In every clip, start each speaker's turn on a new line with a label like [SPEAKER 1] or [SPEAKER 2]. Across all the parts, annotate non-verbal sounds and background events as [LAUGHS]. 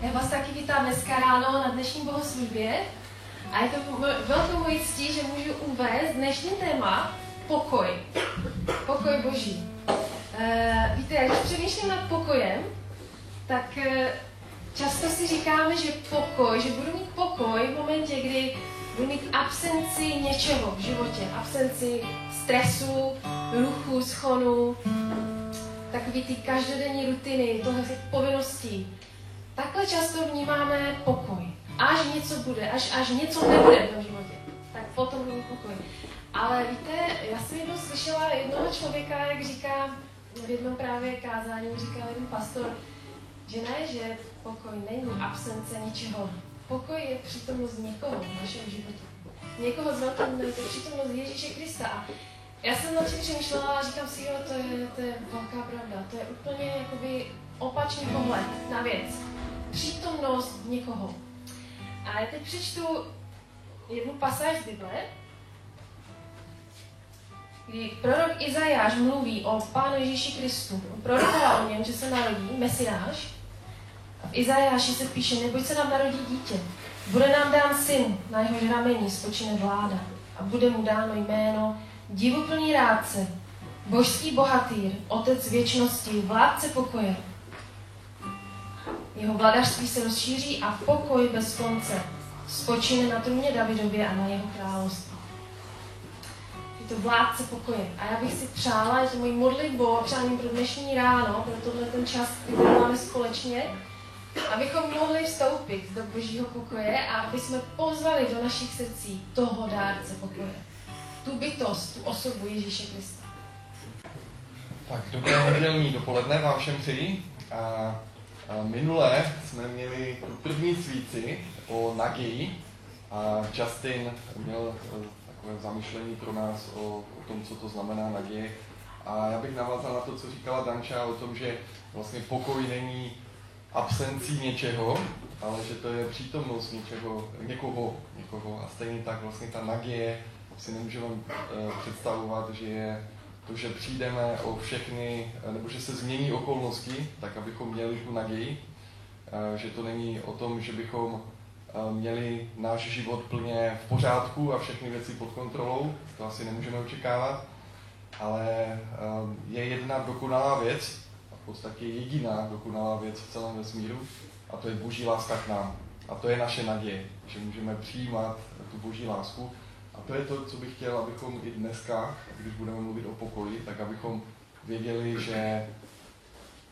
[SPEAKER 1] Já vás taky vítám dneska ráno na dnešní bohoslužbě. A je to velkou mojí ctí, že můžu uvést dnešní téma pokoj. Pokoj Boží. Uh, víte, když přemýšlím nad pokojem, tak uh, často si říkáme, že pokoj, že budu mít pokoj v momentě, kdy budu mít absenci něčeho v životě, absenci stresu, ruchu, schonu, takový ty každodenní rutiny, tohle povinností. Takhle často vnímáme pokoj. Až něco bude, až, až něco nebude v tom životě, tak potom budu pokoj. Ale víte, já jsem jednou slyšela jednoho člověka, jak říká, v jednom právě kázání říkal jeden pastor, že ne, že pokoj není absence ničeho. Pokoj je přítomnost někoho v našem životě. Někoho z velkým je přítomnost Ježíše Krista. A já jsem na tím přemýšlela a říkám si, jo, to je, to je velká pravda. To je úplně jakoby opačný pohled na věc. Přítomnost někoho. A já teď přečtu jednu pasáž z Bible, kdy prorok Izajáš mluví o Pánu Ježíši Kristu. Prorokoval o něm, že se narodí Mesiáš. A v Izajáši se píše, neboť se nám narodí dítě. Bude nám dán syn, na jeho rameni spočine vláda. A bude mu dáno jméno divuplný rádce, božský bohatýr, otec věčnosti, vládce pokoje. Jeho vladařství se rozšíří a pokoj bez konce spočine na trůně Davidově a na jeho království. Je to vládce pokoje. A já bych si přála, je to mojí modlitbou a přáním pro dnešní ráno, pro tohle ten čas, který máme společně, abychom mohli vstoupit do božího pokoje a aby jsme pozvali do našich srdcí toho dárce pokoje tu bytost, tu osobu Ježíše Krista.
[SPEAKER 2] Tak, dobré nedělní dopoledne vám všem přeji. A minule jsme měli první svíci o naději a Justin měl e, takové zamýšlení pro nás o, o tom, co to znamená naděje. A já bych navázal na to, co říkala Danča o tom, že vlastně pokoj není absencí něčeho, ale že to je přítomnost něčeho, někoho, někoho. A stejně tak vlastně ta naděje si nemůžeme uh, představovat, že je to, že přijdeme o všechny, eh, nebo že se změní okolnosti, tak abychom měli tu naději, uh, že to není o tom, že bychom uh, měli náš život plně v pořádku a všechny věci pod kontrolou, to asi nemůžeme očekávat, ale je jedna dokonalá věc, a v podstatě jediná dokonalá věc v celém vesmíru, a to je boží láska k nám. A to je naše naděje, že můžeme přijímat tu boží lásku to je to, co bych chtěl, abychom i dneska, když budeme mluvit o pokoji, tak abychom věděli, že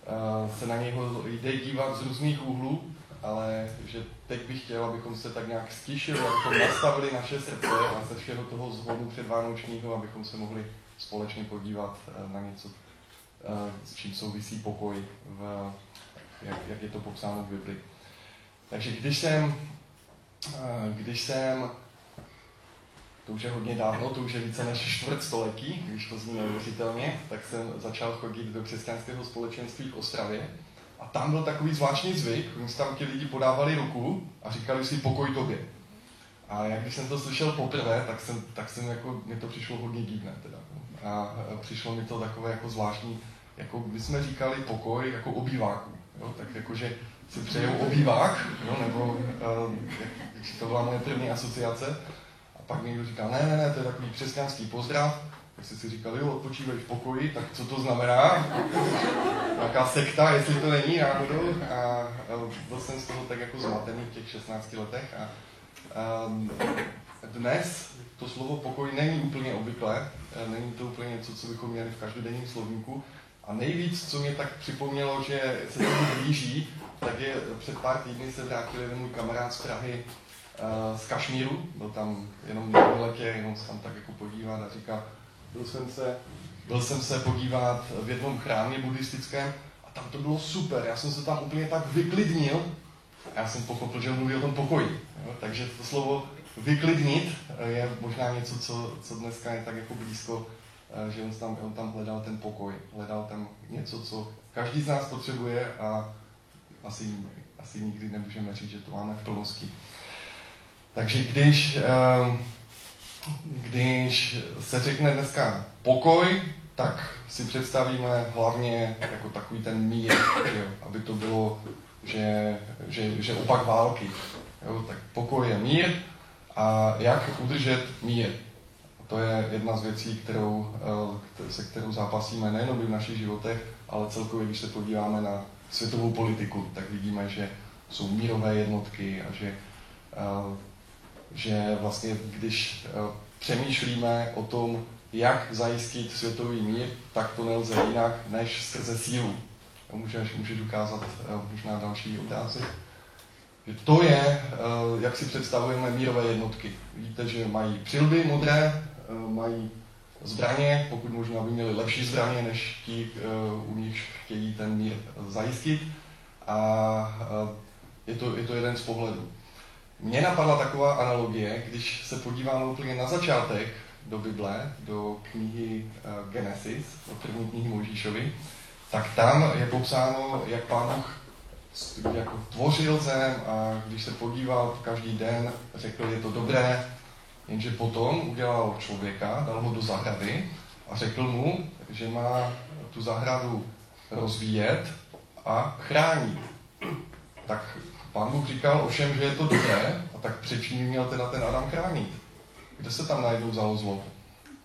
[SPEAKER 2] uh, se na něho jde dívat z různých úhlů, ale že teď bych chtěl, abychom se tak nějak stišili, abychom nastavili naše srdce a ze všeho toho zvodu předvánočního, abychom se mohli společně podívat uh, na něco, uh, s čím souvisí pokoj, v, jak, jak je to popsáno v Bibli. Takže když jsem, když jsem to už je hodně dávno, to už je více než čtvrt století, když to zní neuvěřitelně, tak jsem začal chodit do křesťanského společenství v Ostravě. A tam byl takový zvláštní zvyk, oni tam ti lidi podávali ruku a říkali si pokoj tobě. A jak když jsem to slyšel poprvé, tak jsem, tak jsem jako, mi to přišlo hodně divné teda. A přišlo mi to takové jako zvláštní, jako my jsme říkali pokoj jako obýváku. Jo? Tak jakože si přejou obývák, jo? nebo uh, to byla moje první asociace pak někdo říká, ne, ne, ne, to je takový křesťanský pozdrav, tak jsi si říkal, jo, odpočívají v pokoji, tak co to znamená? [LAUGHS] Nějaká sekta, jestli to není náhodou. A byl jsem z toho tak jako zmatený v těch 16 letech. A, um, dnes to slovo pokoj není úplně obvyklé, není to úplně něco, co bychom měli v každodenním slovníku. A nejvíc, co mě tak připomnělo, že se to blíží, tak je před pár týdny se vrátil jeden můj kamarád z Prahy z Kašmíru, byl tam jenom na letě, jenom se tam tak jako podívat a říká, byl jsem se, byl jsem se podívat v jednom chrámě buddhistickém a tam to bylo super, já jsem se tam úplně tak vyklidnil a já jsem pochopil, že mluví o tom pokoji. Jo? Takže to slovo vyklidnit je možná něco, co, co dneska je tak jako blízko, eh, že on tam, on tam hledal ten pokoj, hledal tam něco, co každý z nás potřebuje a asi, asi nikdy nemůžeme říct, že to máme v plnosti. Takže když, ehm, když se řekne dneska pokoj, tak si představíme hlavně jako takový ten mír, jo, aby to bylo že, že, že opak války. Jo? Tak pokoj je mír a jak udržet mír. To je jedna z věcí, kterou, eh, se kterou zápasíme nejenom v našich životech, ale celkově, když se podíváme na světovou politiku, tak vidíme, že jsou mírové jednotky a že, eh, že vlastně, když eh, přemýšlíme o tom, jak zajistit světový mír, tak to nelze jinak než skrze sílu. Můžeš, můžeš ukázat možná další otázky? Že to je, jak si představujeme mírové jednotky. Víte, že mají přilby modré, mají zbraně, pokud možná by měli lepší zbraně, než ti, eh, u nich chtějí ten mír zajistit. A eh, je to, je to jeden z pohledů. Mně napadla taková analogie, když se podíváme úplně na začátek do Bible, do knihy eh, Genesis, do první knihy Mojžíšovi, tak tam je popsáno, jak pán Bůh jako tvořil zem a když se podíval každý den, řekl, je to dobré, Jenže potom udělal člověka, dal ho do zahrady a řekl mu, že má tu zahradu rozvíjet a chránit. Tak pán Bůh říkal ovšem, že je to dobré, a tak přečím měl teda ten Adam chránit. Kde se tam najednou vzalo zlo?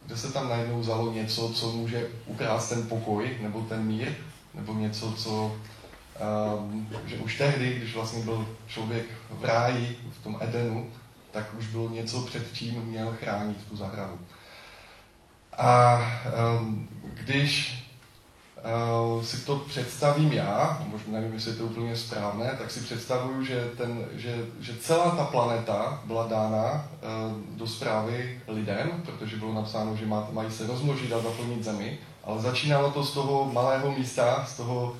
[SPEAKER 2] Kde se tam najednou vzalo něco, co může ukrást ten pokoj, nebo ten mír, nebo něco, co, um, že už tehdy, když vlastně byl člověk v ráji, v tom Edenu, tak už bylo něco, před čím měl chránit tu zahradu. A um, když si to představím já, možná nevím, jestli je to úplně správné, tak si představuju, že, ten, že, že celá ta planeta byla dána uh, do zprávy lidem, protože bylo napsáno, že má, mají se rozmnožit a zaplnit zemi, ale začínalo to z toho malého místa, z toho,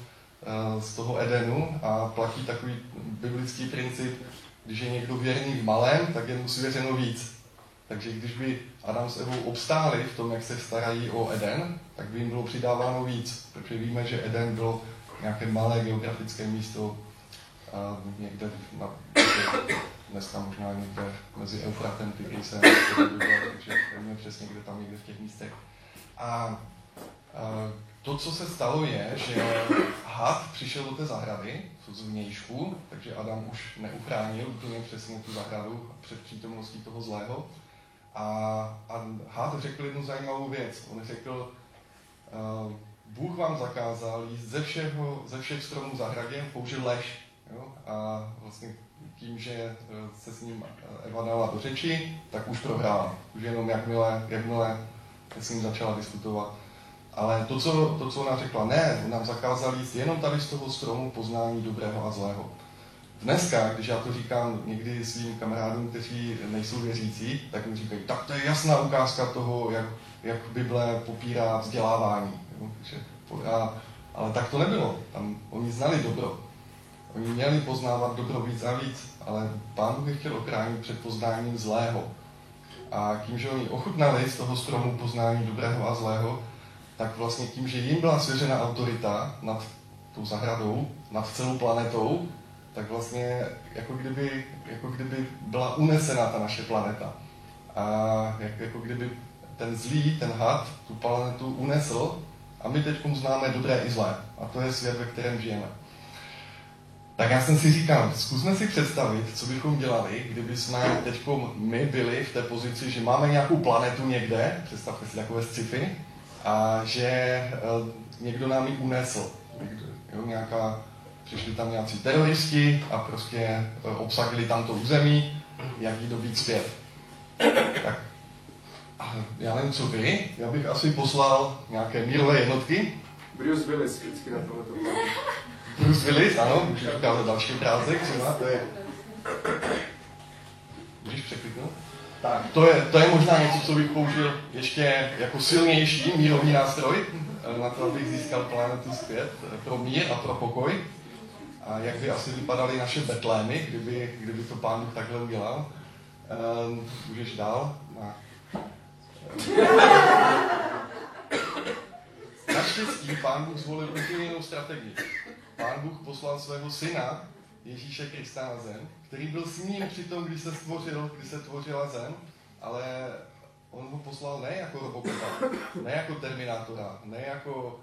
[SPEAKER 2] uh, z toho Edenu a platí takový biblický princip, když je někdo věrný v malém, tak je mu svěřeno víc. Takže když by Adam s Evou obstáli v tom, jak se starají o Eden, tak by jim bylo přidáváno víc, protože víme, že Eden bylo nějaké malé geografické místo někde na, dneska možná někde mezi Eufratem, Tigrisem, takže nevíme přesně, kde tam někde v těch místech. A, a to, co se stalo, je, že had přišel do té zahrady, z vnějšku, takže Adam už neuchránil úplně přesně tu zahradu před přítomností toho zlého. A, a had řekl jednu zajímavou věc. On řekl, uh, Bůh vám zakázal jíst ze, všeho, ze všech stromů zahradě, použil lež. Jo? A vlastně tím, že eh, se s ním Eva dala do řeči, tak už prohrála. Už jenom jakmile, jakmile s ním začala diskutovat, ale to co, to, co ona řekla, ne, nám zakázali jíst jenom tady z toho stromu poznání dobrého a zlého. Dneska, když já to říkám někdy svým kamarádům, kteří nejsou věřící, tak mi říkají, tak to je jasná ukázka toho, jak, jak Bible popírá vzdělávání. Jo? A, ale tak to nebylo. Tam oni znali dobro. Oni měli poznávat dobro víc a víc, ale pán Bůh je chtěl ochránit před poznáním zlého. A tím, že oni ochutnali z toho stromu poznání dobrého a zlého, tak vlastně tím, že jim byla svěřena autorita nad tou zahradou, nad celou planetou, tak vlastně jako kdyby, jako kdyby byla unesena ta naše planeta. A jak, jako kdyby ten zlý, ten had, tu planetu unesl a my teď známe dobré i zlé. A to je svět, ve kterém žijeme. Tak já jsem si říkal, zkusme si představit, co bychom dělali, kdyby jsme teď my byli v té pozici, že máme nějakou planetu někde, představte si takové sci-fi, a že eh, někdo nám ji unesl. Jo, nějaká, přišli tam nějací teroristi a prostě eh, obsadili tam to území, jak ji dobít zpět. Tak já nevím, co vy, já bych asi poslal nějaké mírové jednotky.
[SPEAKER 3] Bruce Willis vždycky na tohle to
[SPEAKER 2] Bruce Willis, ano, můžeš ukázat další obrázek třeba, to je... Můžeš překliknout? Tak, to je, to je možná něco, co bych použil ještě jako silnější mírový nástroj, na to, abych získal planetu zpět pro mír a pro pokoj. A jak by asi vypadaly naše betlémy, kdyby, kdyby to pán takhle udělal. Um, můžeš dál? Na. Naštěstí pán Bůh zvolil úplně jinou strategii. Pán Bůh poslal svého syna, Ježíše Krista na zem, který byl s ním při tom, když se stvořil, když se tvořila zem, ale on ho poslal ne jako Robocopa, ne jako Terminátora, ne jako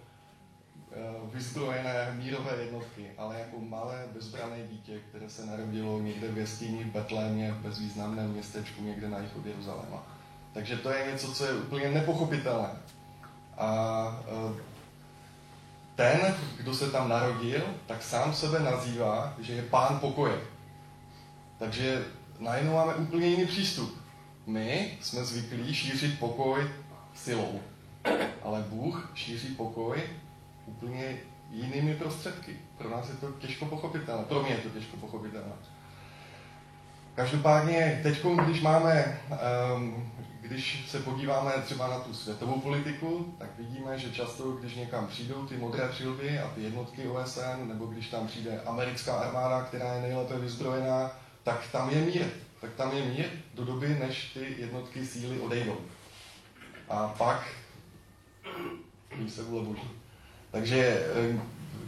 [SPEAKER 2] vyzbrojené mírové jednotky, ale jako malé bezbrané dítě, které se narodilo někde v jeskyni v Betlémě, v bezvýznamném městečku někde na od Jeruzaléma. Takže to je něco, co je úplně nepochopitelné. A e, ten, kdo se tam narodil, tak sám sebe nazývá, že je pán pokoje. Takže najednou máme úplně jiný přístup. My jsme zvyklí šířit pokoj silou, ale Bůh šíří pokoj úplně jinými prostředky. Pro nás je to těžko pochopitelné, pro mě je to těžko pochopitelné. Každopádně teď, když máme, um, když se podíváme třeba na tu světovou politiku, tak vidíme, že často, když někam přijdou ty modré přilby a ty jednotky OSN, nebo když tam přijde americká armáda, která je nejlépe vyzbrojená, tak tam je mír. Tak tam je mír do doby, než ty jednotky síly odejdou. A pak ví se vůle boží. Takže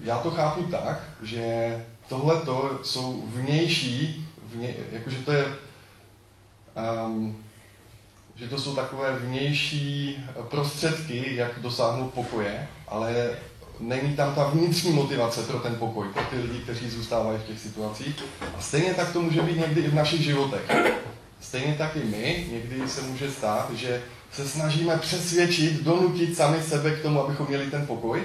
[SPEAKER 2] já to chápu tak, že tohle jsou vnější, vně, jakože to je, um, že to jsou takové vnější prostředky, jak dosáhnout pokoje, ale není tam ta vnitřní motivace pro ten pokoj, pro ty lidi, kteří zůstávají v těch situacích. A stejně tak to může být někdy i v našich životech. Stejně tak i my, někdy se může stát, že se snažíme přesvědčit, donutit sami sebe k tomu, abychom měli ten pokoj.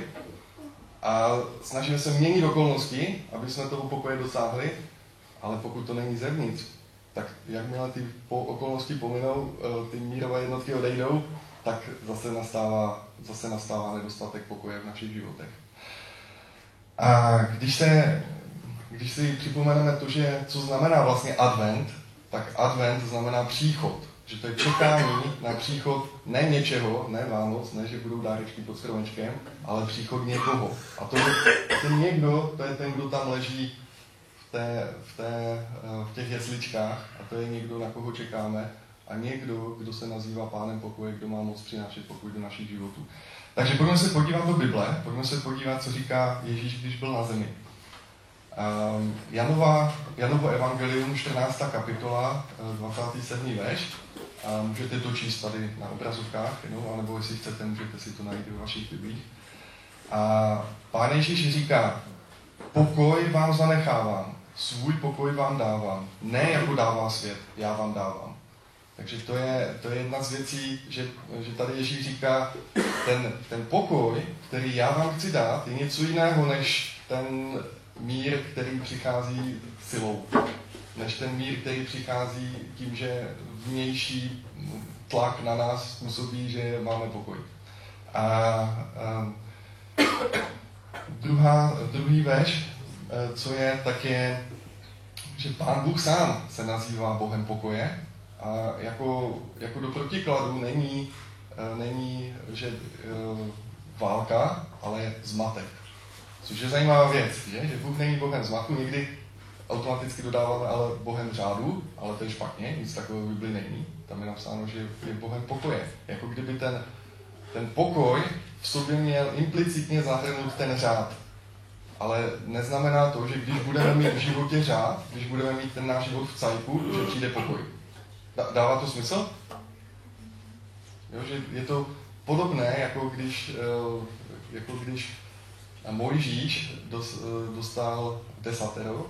[SPEAKER 2] A snažíme se měnit okolnosti, aby jsme toho pokoje dosáhli, ale pokud to není zevnitř, tak jakmile ty po okolnosti pominou, eh, ty mírové jednotky odejdou, tak zase nastává, zase nastává nedostatek pokoje v našich životech. A když, se, když si připomeneme to, že co znamená vlastně advent, tak advent znamená příchod. Že to je čekání na příchod ne něčeho, ne Vánoc, ne, že budou dárečky pod stromečkem, ale příchod někoho. A to, ten někdo, to je ten, kdo tam leží v, té, v, té, eh, v těch jesličkách a to je někdo, na koho čekáme a někdo, kdo se nazývá pánem pokoje, kdo má moc přinášet pokoj do našich životů. Takže pojďme se podívat do Bible, pojďme se podívat, co říká Ježíš, když byl na zemi. Um, Janova, Janovo evangelium, 14. kapitola, 27. Eh, verš. A můžete to číst tady na obrazovkách, no, anebo jestli chcete, můžete si to najít v vašich biblích. A pán Ježíš říká, pokoj vám zanechávám, svůj pokoj vám dávám. Ne jako dává svět, já vám dávám. Takže to je, to je jedna z věcí, že, že tady Ježíš říká, ten, ten pokoj, který já vám chci dát, je něco jiného než ten mír, který přichází silou. Než ten mír, který přichází tím, že vnější tlak na nás způsobí, že máme pokoj. A, a druhá, druhý veš, e, co je, tak je, že Pán Bůh sám se nazývá Bohem pokoje a jako, jako do protikladu není, e, není že e, válka, ale zmatek. Což je zajímavá věc, že? že Bůh není Bohem zmatku, někdy automaticky dodáváme ale Bohem řádu, ale to je špatně, nic takového Bibli není. Tam je napsáno, že je Bohem pokoje. Jako kdyby ten, ten pokoj v sobě měl implicitně zahrnout ten řád. Ale neznamená to, že když budeme mít v životě řád, když budeme mít ten náš život v cajku, že přijde pokoj. Dává to smysl? Jo, že je to podobné, jako když, eh, jako když Mojžíš eh, dostal desatero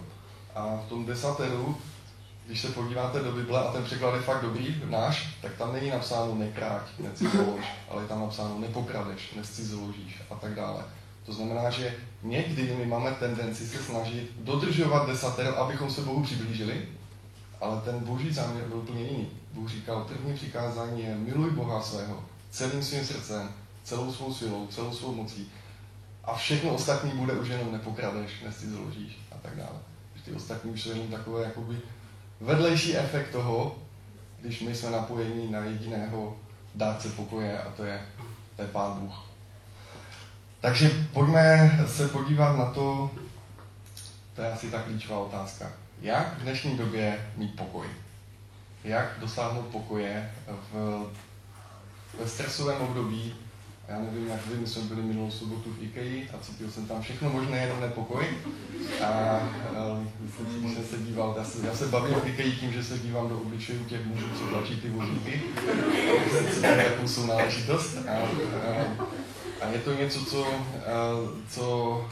[SPEAKER 2] a v tom desateru, když se podíváte do Bible a ten překlad je fakt dobrý, náš, tak tam není napsáno nekráť, necizolož, ale je tam napsáno nepokradeš, nescizoložíš a tak dále. To znamená, že někdy my máme tendenci se snažit dodržovat desatero, abychom se Bohu přiblížili, ale ten boží záměr byl úplně jiný. Bůh říkal, první přikázání je miluj Boha svého celým svým srdcem, celou svou silou, celou svou mocí a všechno ostatní bude už jenom nepokradeš, nescizoložíš a tak dále ty ostatní už jsou jenom takové jakoby vedlejší efekt toho, když my jsme napojeni na jediného dárce pokoje a to je, to je Pán Bůh. Takže pojďme se podívat na to, to je asi ta klíčová otázka. Jak v dnešní době mít pokoj? Jak dosáhnout pokoje v, ve stresovém období, já nevím, jak vy, my jsme byli minulou sobotu v IKEA a cítil jsem tam všechno možné, jenom nepokoj. A uh, jsem se díval, já se, já se bavím v IKEA tím, že se dívám do obličejů těch mužů, co tlačí ty vozíky. To jsou náležitost. A, a, A je to něco, co, co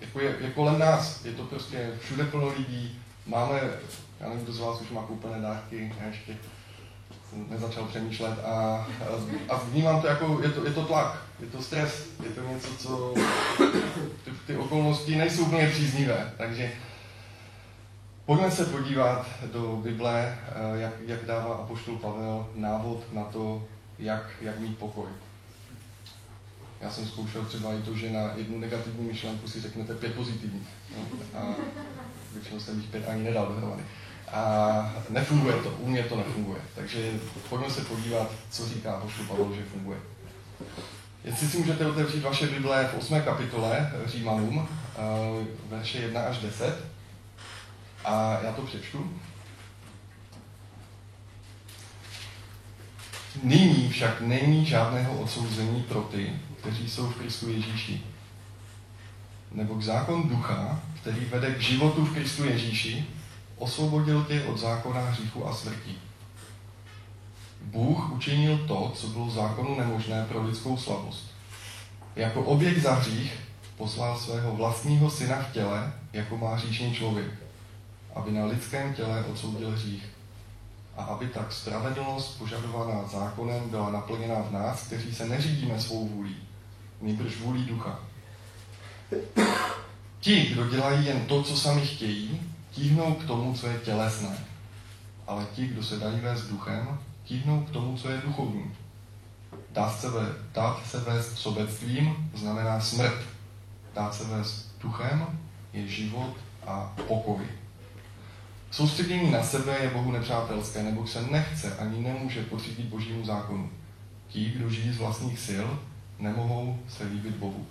[SPEAKER 2] jako je, je kolem nás. Je to prostě všude plno lidí. Máme, já nevím, kdo z vás už má koupené dárky, já ještě nezačal přemýšlet a, a vnímám to jako, je to, je to tlak, je to stres, je to něco, co ty, ty okolnosti nejsou úplně příznivé, takže pojďme se podívat do Bible, eh, jak, jak dává apoštol Pavel návod na to, jak, jak mít pokoj. Já jsem zkoušel třeba i to, že na jednu negativní myšlenku si řeknete pět pozitivních. No? A většinou jsem jich pět ani nedal dohromady. A nefunguje to, u mě to nefunguje. Takže pojďme se podívat, co říká pošlu Pavel, že funguje. Jestli si můžete otevřít vaše Bible v 8. kapitole Římanům, eh, verše 1 až 10. A já to přečtu. Nyní však není žádného odsouzení pro ty, kteří jsou v Kristu Ježíši. Nebo k zákon ducha, který vede k životu v Kristu Ježíši, osvobodil tě od zákona hříchu a smrti. Bůh učinil to, co bylo zákonu nemožné pro lidskou slabost. Jako oběť za hřích poslal svého vlastního syna v těle, jako má hříšný člověk, aby na lidském těle odsoudil hřích a aby tak spravedlnost požadovaná zákonem byla naplněna v nás, kteří se neřídíme svou vůlí, nejbrž vůlí ducha. Ti, kdo dělají jen to, co sami chtějí, tíhnou k tomu, co je tělesné. Ale ti, kdo se dají vést duchem, tíhnou k tomu, co je duchovní. Dát se, ve, dát se vést sobectvím znamená smrt. Dát se vést duchem je život a pokoj. Soustředění na sebe je Bohu nepřátelské, nebo se nechce ani nemůže podřídit božímu zákonu. Ti, kdo žijí z vlastních sil, nemohou se líbit Bohu.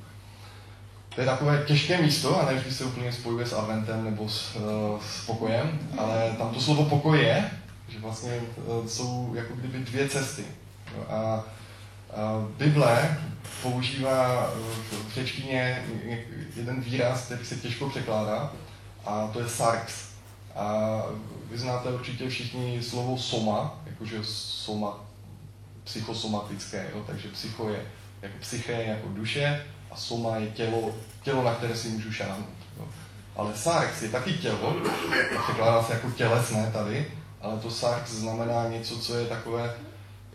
[SPEAKER 2] To je takové těžké místo a ne vždy se úplně spojuje s adventem nebo s, uh, s pokojem, ale tam to slovo pokoj je, že vlastně uh, jsou jako kdyby dvě cesty. A, a Bible používá v řečtině jeden výraz, který se těžko překládá, a to je sarx. A vy znáte určitě všichni slovo soma, jakože soma psychosomatické, jo? takže psycho je jako psyché, jako duše a soma je tělo, tělo na které si můžu šáhnout. Jo? Ale sarx je taky tělo, překládá se jako tělesné tady, ale to sarx znamená něco, co je takové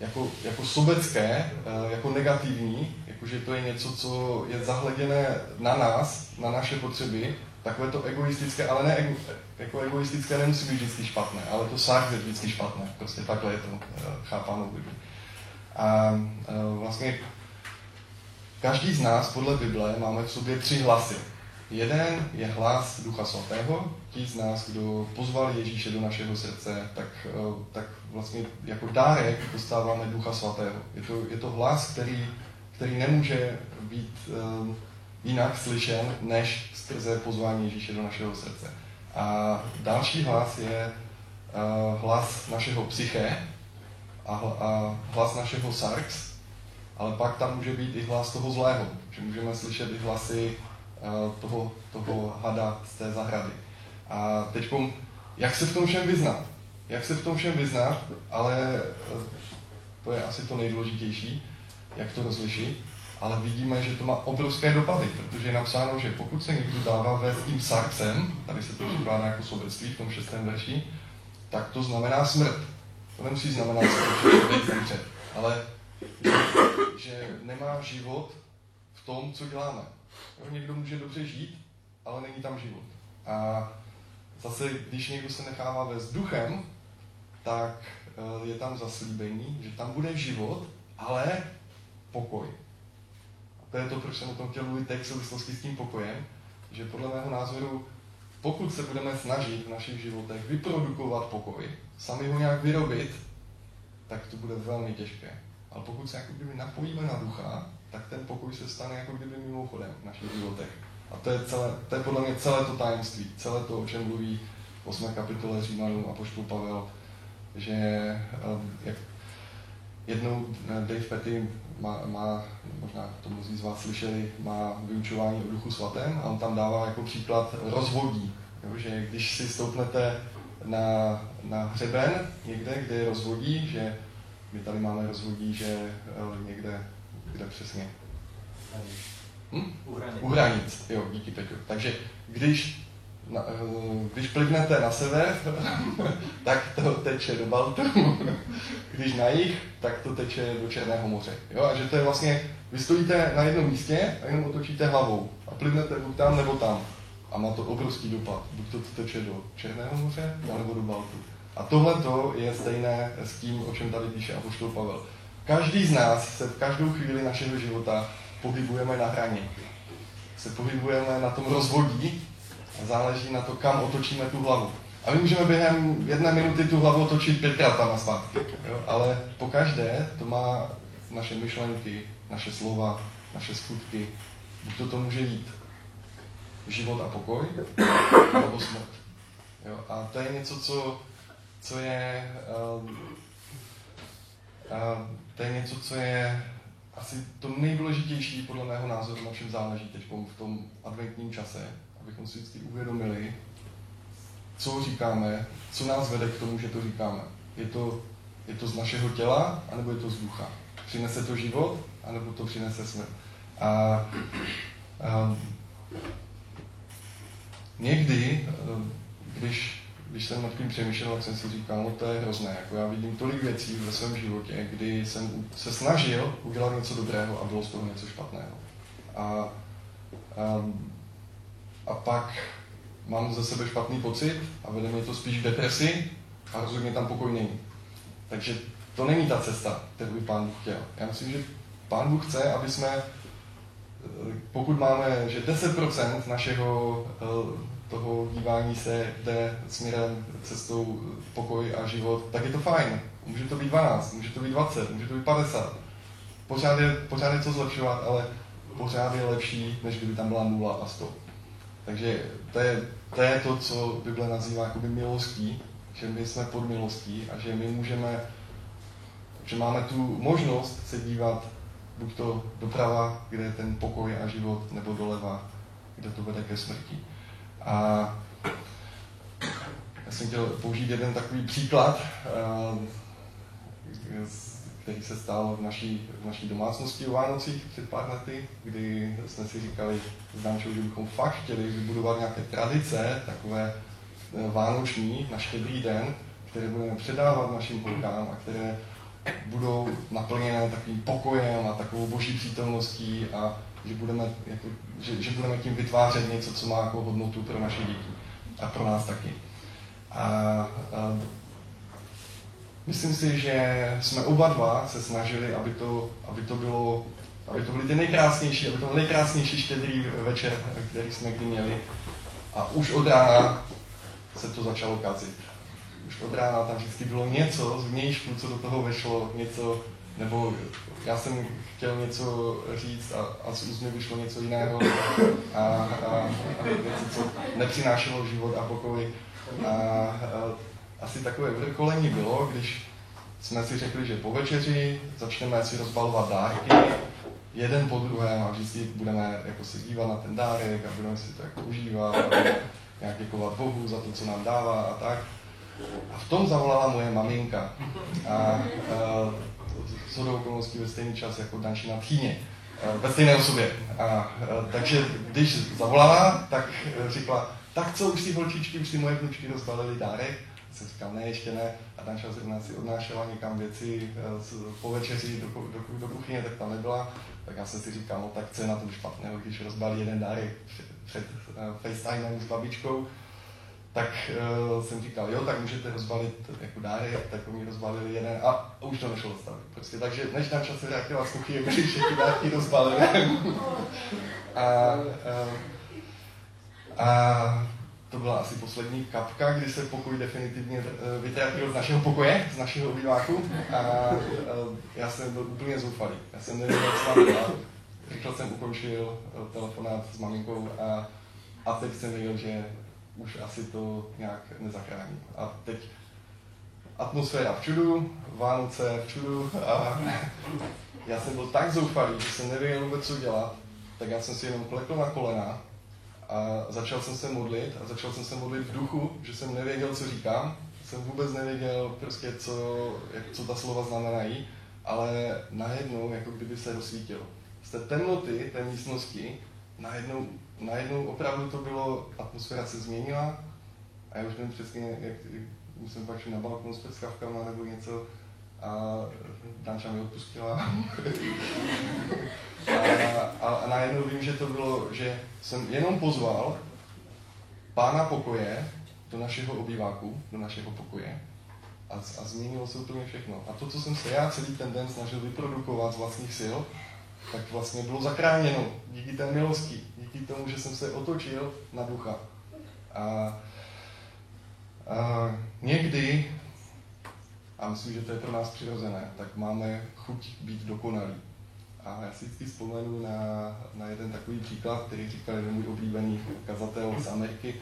[SPEAKER 2] jako, jako sobecké, eh, jako negativní, jakože to je něco, co je zahleděné na nás, na naše potřeby, takové to egoistické, ale ne jako egoistické nemusí být vždycky špatné, ale to sarx je vždycky špatné, prostě takhle je to eh, chápáno v. A eh, vlastně Každý z nás podle Bible máme v sobě tři hlasy. Jeden je hlas Ducha Svatého, ti z nás, kdo pozvali Ježíše do našeho srdce, tak, eh, tak vlastně jako dárek dostáváme Ducha Svatého. Je to, je to hlas, který, který nemůže být um, jinak slyšen, než skrze pozvání Ježíše do našeho srdce. A další hlas je uh, hlas našeho psyché a, a hlas našeho sarx, ale pak tam může být i hlas toho zlého, že můžeme slyšet i hlasy uh, toho, toho hada z té zahrady. A teď, jak se v tom všem vyznat? Jak se v tom všem vyznat, ale uh, to je asi to nejdůležitější, jak to rozlišit, ale vidíme, že to má obrovské dopady, protože je napsáno, že pokud se někdo dává vést tím sarcem, tady se to připadá jako sobectví v tom šestém verši, tak to znamená smrt. To nemusí znamenat, to ale že, nemá život v tom, co děláme. Jo, někdo může dobře žít, ale není tam život. A zase, když někdo se nechává vést duchem, tak eh, je tam zaslíbení, že tam bude život, ale pokoj. A to je to, proč jsem o tom chtěl mluvit teď v souvislosti s tím pokojem, že podle mého názoru, pokud se budeme snažit v našich životech vyprodukovat pokoj, sami ho nějak vyrobit, tak to bude velmi těžké. Ale pokud se jako kdyby napojíme na ducha, tak ten pokoj se stane jako kdyby mimochodem v našich životech. A to je, celé, to je podle mě celé to tajemství, celé to, o čem mluví v 8. kapitole Římanů a poštol Pavel, že um, jak jednou eh, Dave Petty má, má, možná to mnozí z vás slyšeli, má vyučování o duchu svatém a on tam dává jako příklad rozvodí. Jo, že když si stoupnete na, na hřeben někde, kde je rozvodí, že my tady máme rozhodí, že eh, někde kde přesně?
[SPEAKER 4] Hm? U hranic.
[SPEAKER 2] U hranic, jo, díky Petru. Takže když, na, eh, když plivnete na sever, [LAUGHS] tak to teče do Baltu, [LAUGHS] když na jih, tak to teče do Černého moře. Jo? A že to je vlastně, vy stojíte na jednom místě a jenom otočíte hlavou a plivnete buď tam nebo tam. A má to obrovský dopad. Buď to teče do Černého moře, nebo do Baltu. A tohle je stejné s tím, o čem tady píše Apoštol Pavel. Každý z nás se v každou chvíli našeho života pohybujeme na hraně. Se pohybujeme na tom rozvodí a záleží na to, kam otočíme tu hlavu. A my můžeme během jedné minuty tu hlavu otočit pětkrát tam a zpátky. Jo? Ale po každé to má naše myšlenky, naše slova, naše skutky. Buď to, to může jít život a pokoj, nebo smrt. Jo? A to je něco, co, co je uh, uh, to je něco, co je asi to nejdůležitější podle mého názoru, na čem záleží teď v tom adventním čase, abychom si vždycky uvědomili, co říkáme, co nás vede k tomu, že to říkáme. Je to, je to z našeho těla, anebo je to z ducha. Přinese to život, anebo to přinese smrt. A, a někdy, když když jsem nad tím přemýšlel, tak jsem si říkal, no to je hrozné. Jako já vidím tolik věcí ve svém životě, kdy jsem se snažil udělat něco dobrého a bylo z toho něco špatného. A, a, a pak mám ze sebe špatný pocit a vede mě to spíš k depresi a rozhodně tam pokoj není. Takže to není ta cesta, kterou by Pán Bůh chtěl. Já myslím, že Pán Bůh chce, aby jsme, pokud máme, že 10% našeho toho dívání se jde směrem cestou pokoj a život, tak je to fajn. Může to být 12, může to být 20, může to být 50. Pořád je, pořád je co zlepšovat, ale pořád je lepší, než kdyby tam byla 0 a 100. Takže to je, to je to, co Bible nazývá jakoby milostí, že my jsme pod milostí a že my můžeme, že máme tu možnost se dívat buď to doprava, kde je ten pokoj a život, nebo doleva, kde to vede ke smrti. A já jsem chtěl použít jeden takový příklad, eh, který se stal v naší, v naší domácnosti o Vánocích před pár lety, kdy jsme si říkali s Dančou, že bychom fakt chtěli vybudovat nějaké tradice, takové eh, vánoční, na štědrý den, které budeme předávat našim holkám a které budou naplněné takovým pokojem a takovou boží přítomností a že budeme, jako, že, že budeme tím vytvářet něco, co má jako hodnotu pro naše děti a pro nás taky. A, a myslím si, že jsme oba dva se snažili, aby to, aby to bylo aby to byly ty nejkrásnější, aby to byl nejkrásnější štědrý večer, který jsme kdy měli. A už od rána se to začalo kazit. Už od rána tam vždycky bylo něco z vnějšku, co do toho vešlo, něco, nebo já jsem chtěl něco říct a, a z úst mi vyšlo něco jiného a, a, a věci, co nepřinášelo život a pokoj. A, a asi takové vrkolení bylo, když jsme si řekli, že po večeři začneme si rozbalovat dárky, jeden po druhém a vždycky budeme jako se dívat na ten dárek a budeme si to jako užívat a nějak děkovat Bohu za to, co nám dává a tak. A v tom zavolala moje maminka. A, a shodou okolností ve stejný čas jako Dančina v Číně, eh, ve stejné osobě. A, eh, takže když zavolala, tak eh, řekla, tak co, už si holčičky, už si moje vnučky rozbalili dárek? Jsem říkal, ne, ještě ne. A Danča zrovna si odnášela někam věci po večeři do, do, do kuchyně, tak tam nebyla. Tak já jsem si říkal, no tak co je na tom špatného, když rozbalí jeden dárek před, před FaceTimem s babičkou, tak uh, jsem říkal, jo, tak můžete rozbalit jako dárek, tak oni rozbalili jeden a už to nešlo zastavit. Prostě, takže než tam čas se vrátila z kuchyně, byli všechny dárky rozbalili. a, a, a to byla asi poslední kapka, kdy se pokoj definitivně eh, vytratil z našeho pokoje, z našeho obýváku a, a já jsem byl úplně zoufalý. Já jsem nevěděl, co mám dělat. Rychle jsem ukončil telefonát s maminkou a, a teď jsem věděl, že už asi to nějak nezachrání. A teď atmosféra v čudu, Vánoce v čudu a já jsem byl tak zoufalý, že jsem nevěděl vůbec, co dělat, tak já jsem si jenom klekl na kolena a začal jsem se modlit a začal jsem se modlit v duchu, že jsem nevěděl, co říkám, jsem vůbec nevěděl prostě, co, jak, co ta slova znamenají ale najednou, jako kdyby se rozsvítilo. Z té temnoty té místnosti najednou, najednou opravdu to bylo, atmosféra se změnila a já už nevím přesně, jak, jak jsem pak šel na balkon s prskavkama nebo něco a Danča mi odpustila. [LAUGHS] a, a, a najednou vím, že to bylo, že jsem jenom pozval pána pokoje do našeho obýváku, do našeho pokoje a, a změnilo se úplně všechno. A to, co jsem se já celý ten den snažil vyprodukovat z vlastních sil, tak vlastně bylo zachráněno díky té milosti, díky tomu, že jsem se otočil na ducha. A, a někdy, a myslím, že to je pro nás přirozené, tak máme chuť být dokonalí. A já si vždycky vzpomenu na, na jeden takový příklad, který říkal jeden můj oblíbený kazatel z Ameriky,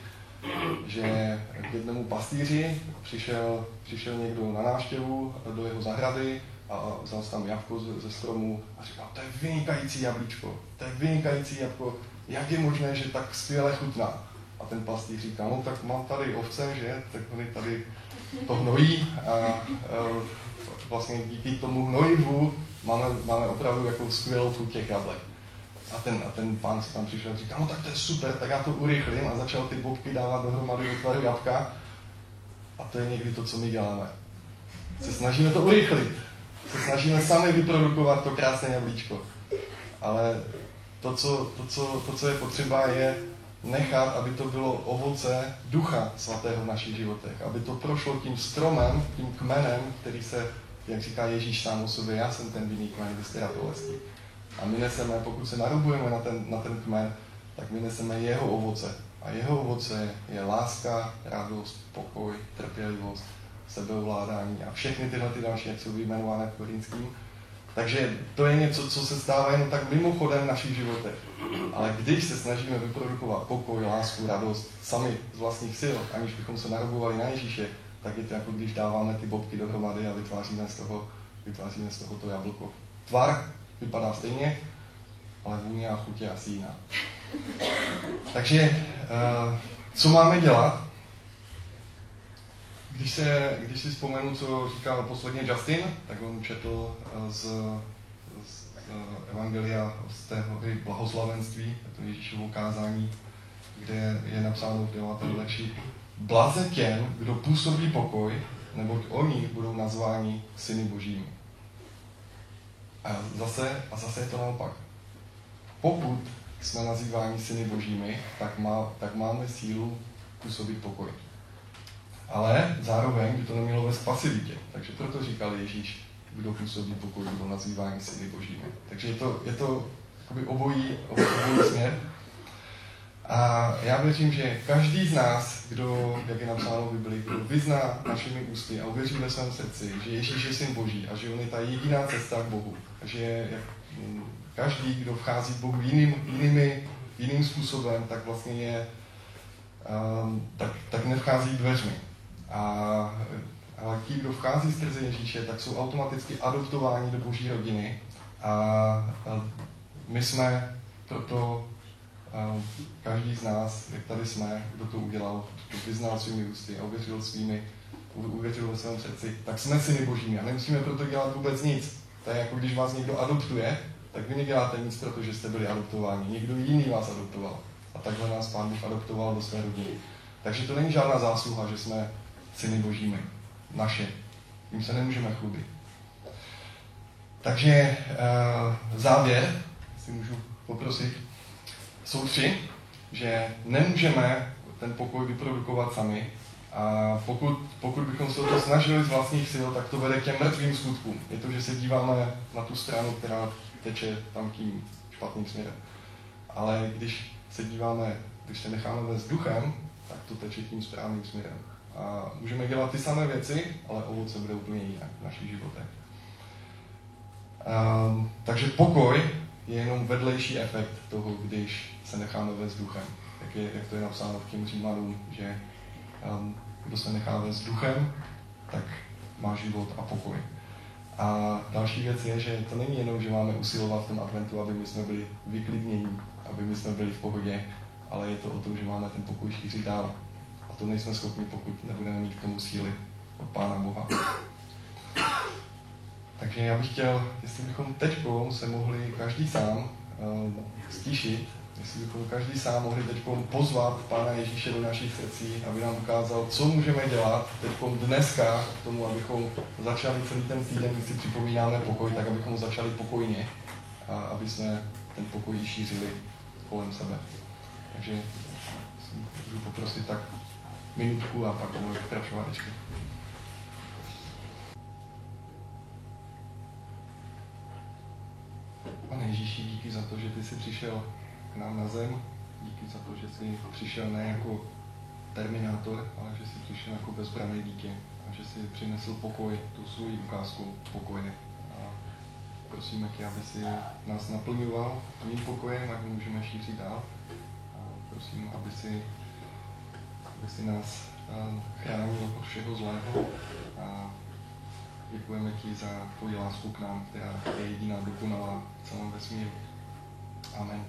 [SPEAKER 2] že k jednomu pastýři přišel, přišel někdo na návštěvu do jeho zahrady a vzal tam jabko ze, ze stromu a říkal, to je vynikající jablíčko, to je vynikající jabko, jak je možné, že tak skvěle chutná. A ten pastýř říká, no tak mám tady ovce, že, tak oni tady to hnojí a, a vlastně díky tomu hnojivu máme, máme opravdu jako skvělou chuť těch jablek. A ten, a ten pán se tam přišel a říká, no tak to je super, tak já to urychlím a začal ty bobky dávat dohromady do tvaru jabka. A to je někdy to, co my děláme. Se snažíme to urychlit. Se snažíme sami vyprodukovat to krásné jablíčko. Ale to co, to, co, to, co je potřeba, je nechat, aby to bylo ovoce ducha svatého v našich životech. Aby to prošlo tím stromem, tím kmenem, který se, jak říká Ježíš sám o sobě, já jsem ten vinný kmen, vy jste ratolesti. A my neseme, pokud se narubujeme na ten, na ten kmen, tak my neseme jeho ovoce. A jeho ovoce je láska, radost, pokoj, trpělivost, sebeovládání a všechny tyhle ty další, jak jsou vyjmenované v Korinským. Takže to je něco, co se stává jen tak mimochodem v našich životech. Ale když se snažíme vyprodukovat pokoj, lásku, radost sami z vlastních sil, aniž bychom se narobovali na Ježíše, tak je to jako když dáváme ty bobky dohromady a vytváříme z toho, vytváříme z toho to jablko. Tvar vypadá stejně, ale vůně a chutě asi jiná. Takže, uh, co máme dělat? Když, se, když si vzpomenu, co říkal posledně Justin, tak on četl z, z Evangelia z té hory blahoslavenství, to Ježíšovo kázání, kde je napsáno v 9. verši Blaze těm, kdo působí pokoj, neboť oni budou nazváni syny božími. A zase, a zase je to naopak. Pokud jsme nazýváni syny božími, tak, má, tak máme sílu působit pokoj. Ale zároveň by to nemělo vést pasivitě. Takže proto říkal Ježíš, kdo působí pokoj, kdo nazývání syny božími. Takže je to, je to obojí, obojí směr. A já věřím, že každý z nás, kdo, jak je napsáno v Biblii, kdo vyzná našimi ústy a uvěří ve svém srdci, že Ježíš je syn Boží a že on je ta jediná cesta k Bohu. Že jak, mm, každý, kdo vchází k Bohu jiným, jinými, jiným způsobem, tak vlastně je, um, tak, tak nevchází dveřmi. A, ale ti, kdo vchází skrze Ježíše, tak jsou automaticky adoptováni do Boží rodiny. A, a my jsme proto každý z nás, jak tady jsme, kdo to udělal, kdo vyznal svými ústy a uvěřil svými, uvěřil ve svém srdci, tak jsme syny božími a nemusíme proto dělat vůbec nic. To je jako když vás někdo adoptuje, tak vy neděláte nic, protože jste byli adoptováni. Někdo jiný vás adoptoval. A takhle nás Pán Bůh adoptoval do své rodiny. Takže to není žádná zásluha, že jsme syny božími. Naše. Tím se nemůžeme chlubit. Takže uh, závěr, si můžu poprosit jsou tři, že nemůžeme ten pokoj vyprodukovat sami. A pokud, pokud bychom se to snažili z vlastních sil, tak to vede k těm mrtvým skutkům. Je to, že se díváme na tu stranu, která teče tam tím špatným směrem. Ale když se díváme, když se necháme vést duchem, tak to teče tím správným směrem. A můžeme dělat ty samé věci, ale ovoce bude úplně jinak v našich životech. Um, takže pokoj je jenom vedlejší efekt toho, když se necháme vést duchem. Jak, je, jak to je napsáno v těm Římanům, že um, kdo se nechá vést duchem, tak má život a pokoj. A další věc je, že to není jenom, že máme usilovat v tom adventu, aby my jsme byli vyklidnění, aby my jsme byli v pohodě, ale je to o tom, že máme ten pokoj šířit dál. To nejsme schopni, pokud nebudeme mít k tomu síly od Pána Boha. Takže já bych chtěl, jestli bychom teď se mohli každý sám uh, stišit, jestli bychom každý sám mohli teď pozvat Pána Ježíše do našich srdcí, aby nám ukázal, co můžeme dělat teď dneska k tomu, abychom začali celý ten týden, když si připomínáme pokoj, tak abychom začali pokojně a aby jsme ten pokoj šířili kolem sebe. Takže můžu poprosit tak minutku a pak budu pokračovat. Pane Ježíši, díky za to, že ty jsi přišel k nám na zem. Díky za to, že jsi přišel ne jako terminátor, ale že jsi přišel jako bezbrané dítě a že jsi přinesl pokoj, tu svou ukázku pokoje. A prosíme tě, aby si nás naplňoval tvým pokojem, ať můžeme šířit dál. A prosím, aby si, si nás chránil od všeho zlého. A děkujeme ti za tvoji lásku k nám, která je jediná dokonalá v celém vesmíru. Amen.